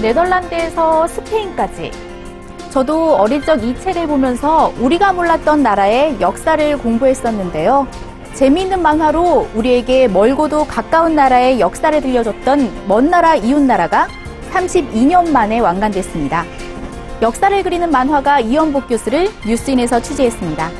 네덜란드에서 스페인까지. 저도 어릴 적 이 책을 보면서 우리가 몰랐던 나라의 역사를 공부했었는데요. 재미있는 만화로 우리에게 멀고도 가까운 나라의 역사를 들려줬던 먼 나라 이웃 나라가 32년 만에 완간됐습니다. 역사를 그리는 만화가 이연복 교수를 뉴스인에서 취재했습니다.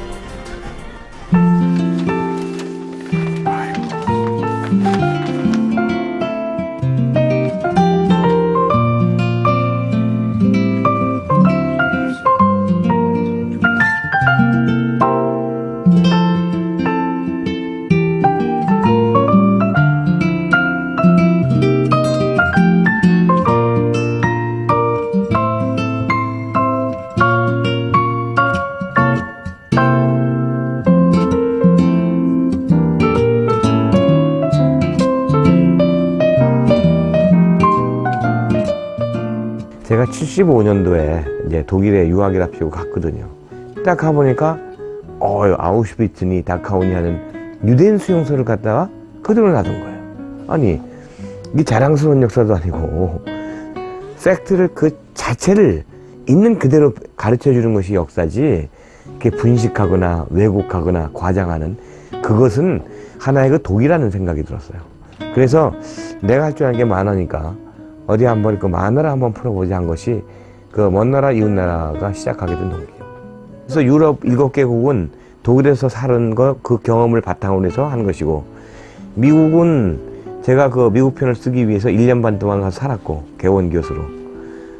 제가 75년도에 이제 독일에 유학이랍시고 갔거든요. 딱 가보니까 어 아우슈비츠니 다카오니 하는 유대인 수용소를 갔다가 그대로 놔둔 거예요. 아니 이게 자랑스러운 역사도 아니고 팩트를 그 자체를 있는 그대로 가르쳐 주는 것이 역사지 이렇게 분식하거나 왜곡하거나 과장하는 그것은 하나의 그 독이라는 생각이 들었어요. 그래서 내가 할 줄 아는 게 많으니까 어디 한번 그 만화를 한번 풀어보자 한 것이 그 먼 나라 이웃 나라가 시작하게 된 동기예요. 그래서 유럽 일곱 개국은 독일에서 사는 거 그 경험을 바탕으로 해서 한 것이고 미국은 제가 그 미국 편을 쓰기 위해서 1년 반 동안 가서 살았고 개원 교수로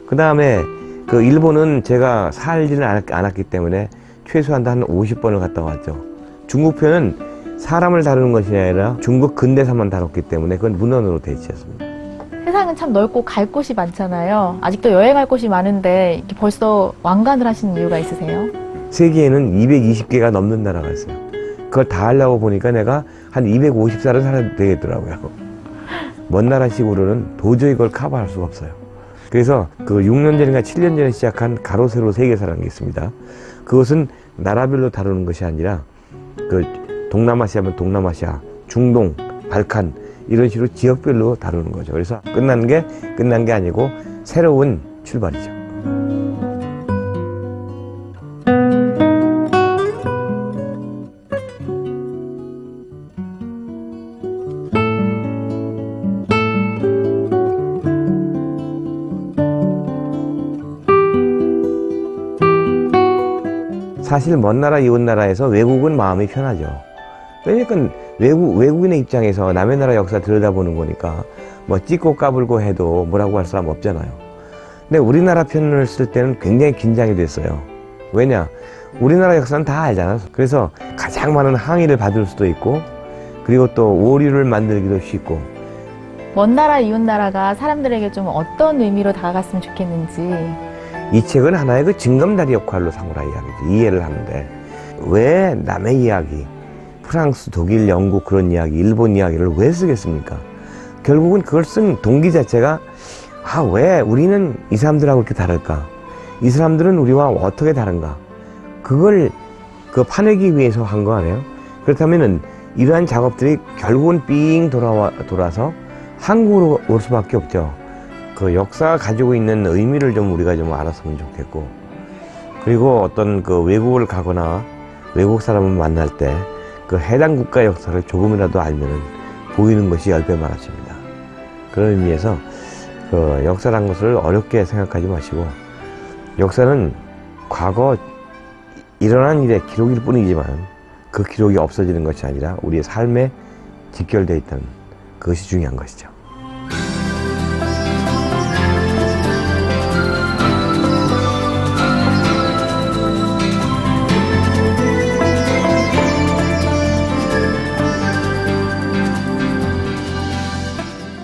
그 다음에 그 일본은 제가 살지는 않았, 않았기 때문에 최소한 한 50번을 갔다 왔죠. 중국 편은 사람을 다루는 것이 아니라 중국 근대사만 다뤘기 때문에 그건 문헌으로 대체했습니다. 세상은 참 넓고 갈 곳이 많잖아요. 아직도 여행할 곳이 많은데 벌써 완간을 하신 이유가 있으세요? 세계에는 220개가 넘는 나라가 있어요. 그걸 다 하려고 보니까 내가 한 250살을 살아야 되겠더라고요. 먼 나라식으로는 도저히 그걸 커버할 수가 없어요. 그래서 그 6년 전인가 7년 전에 시작한 가로 세로 세계사라는 게 있습니다. 그것은 나라별로 다루는 것이 아니라 그 동남아시아면 동남아시아, 중동, 발칸 이런 식으로 지역별로 다루는 거죠. 그래서 끝난 게 끝난 게 아니고 새로운 출발이죠. 사실 먼 나라 이웃 나라에서 외국은 마음이 편하죠. 왜냐니까 외국 외국인의 입장에서 남의 나라 역사 들여다보는 거니까 뭐 찍고 까불고 해도 뭐라고 할 사람 없잖아요. 근데 우리나라 편을 쓸 때는 굉장히 긴장이 됐어요. 왜냐? 우리나라 역사는 다 알잖아. 그래서 가장 많은 항의를 받을 수도 있고 그리고 또 오류를 만들기도 쉽고 먼 나라 이웃 나라가 사람들에게 좀 어떤 의미로 다가갔으면 좋겠는지 이 책은 하나의 그 징검다리 역할로 삼으라 이야기죠. 이해를 하는데 왜 남의 이야기, 프랑스, 독일, 영국 그런 이야기, 일본 이야기를 왜 쓰겠습니까? 결국은 그걸 쓴 동기 자체가 아, 왜 우리는 이 사람들하고 이렇게 다를까? 이 사람들은 우리와 어떻게 다른가? 그걸 그 파내기 위해서 한 거 아니에요? 그렇다면은 이러한 작업들이 결국은 삥 돌아와, 돌아서 한국으로 올 수밖에 없죠. 그 역사가 가지고 있는 의미를 좀 우리가 좀 알았으면 좋겠고 그리고 어떤 그 외국을 가거나 외국 사람을 만날 때 그 해당 국가 역사를 조금이라도 알면은 보이는 것이 열배 많아집니다. 그런 의미에서 그 역사란 것을 어렵게 생각하지 마시고 역사는 과거 일어난 일의 기록일 뿐이지만 그 기록이 없어지는 것이 아니라 우리의 삶에 직결되어 있다는 그것이 중요한 것이죠.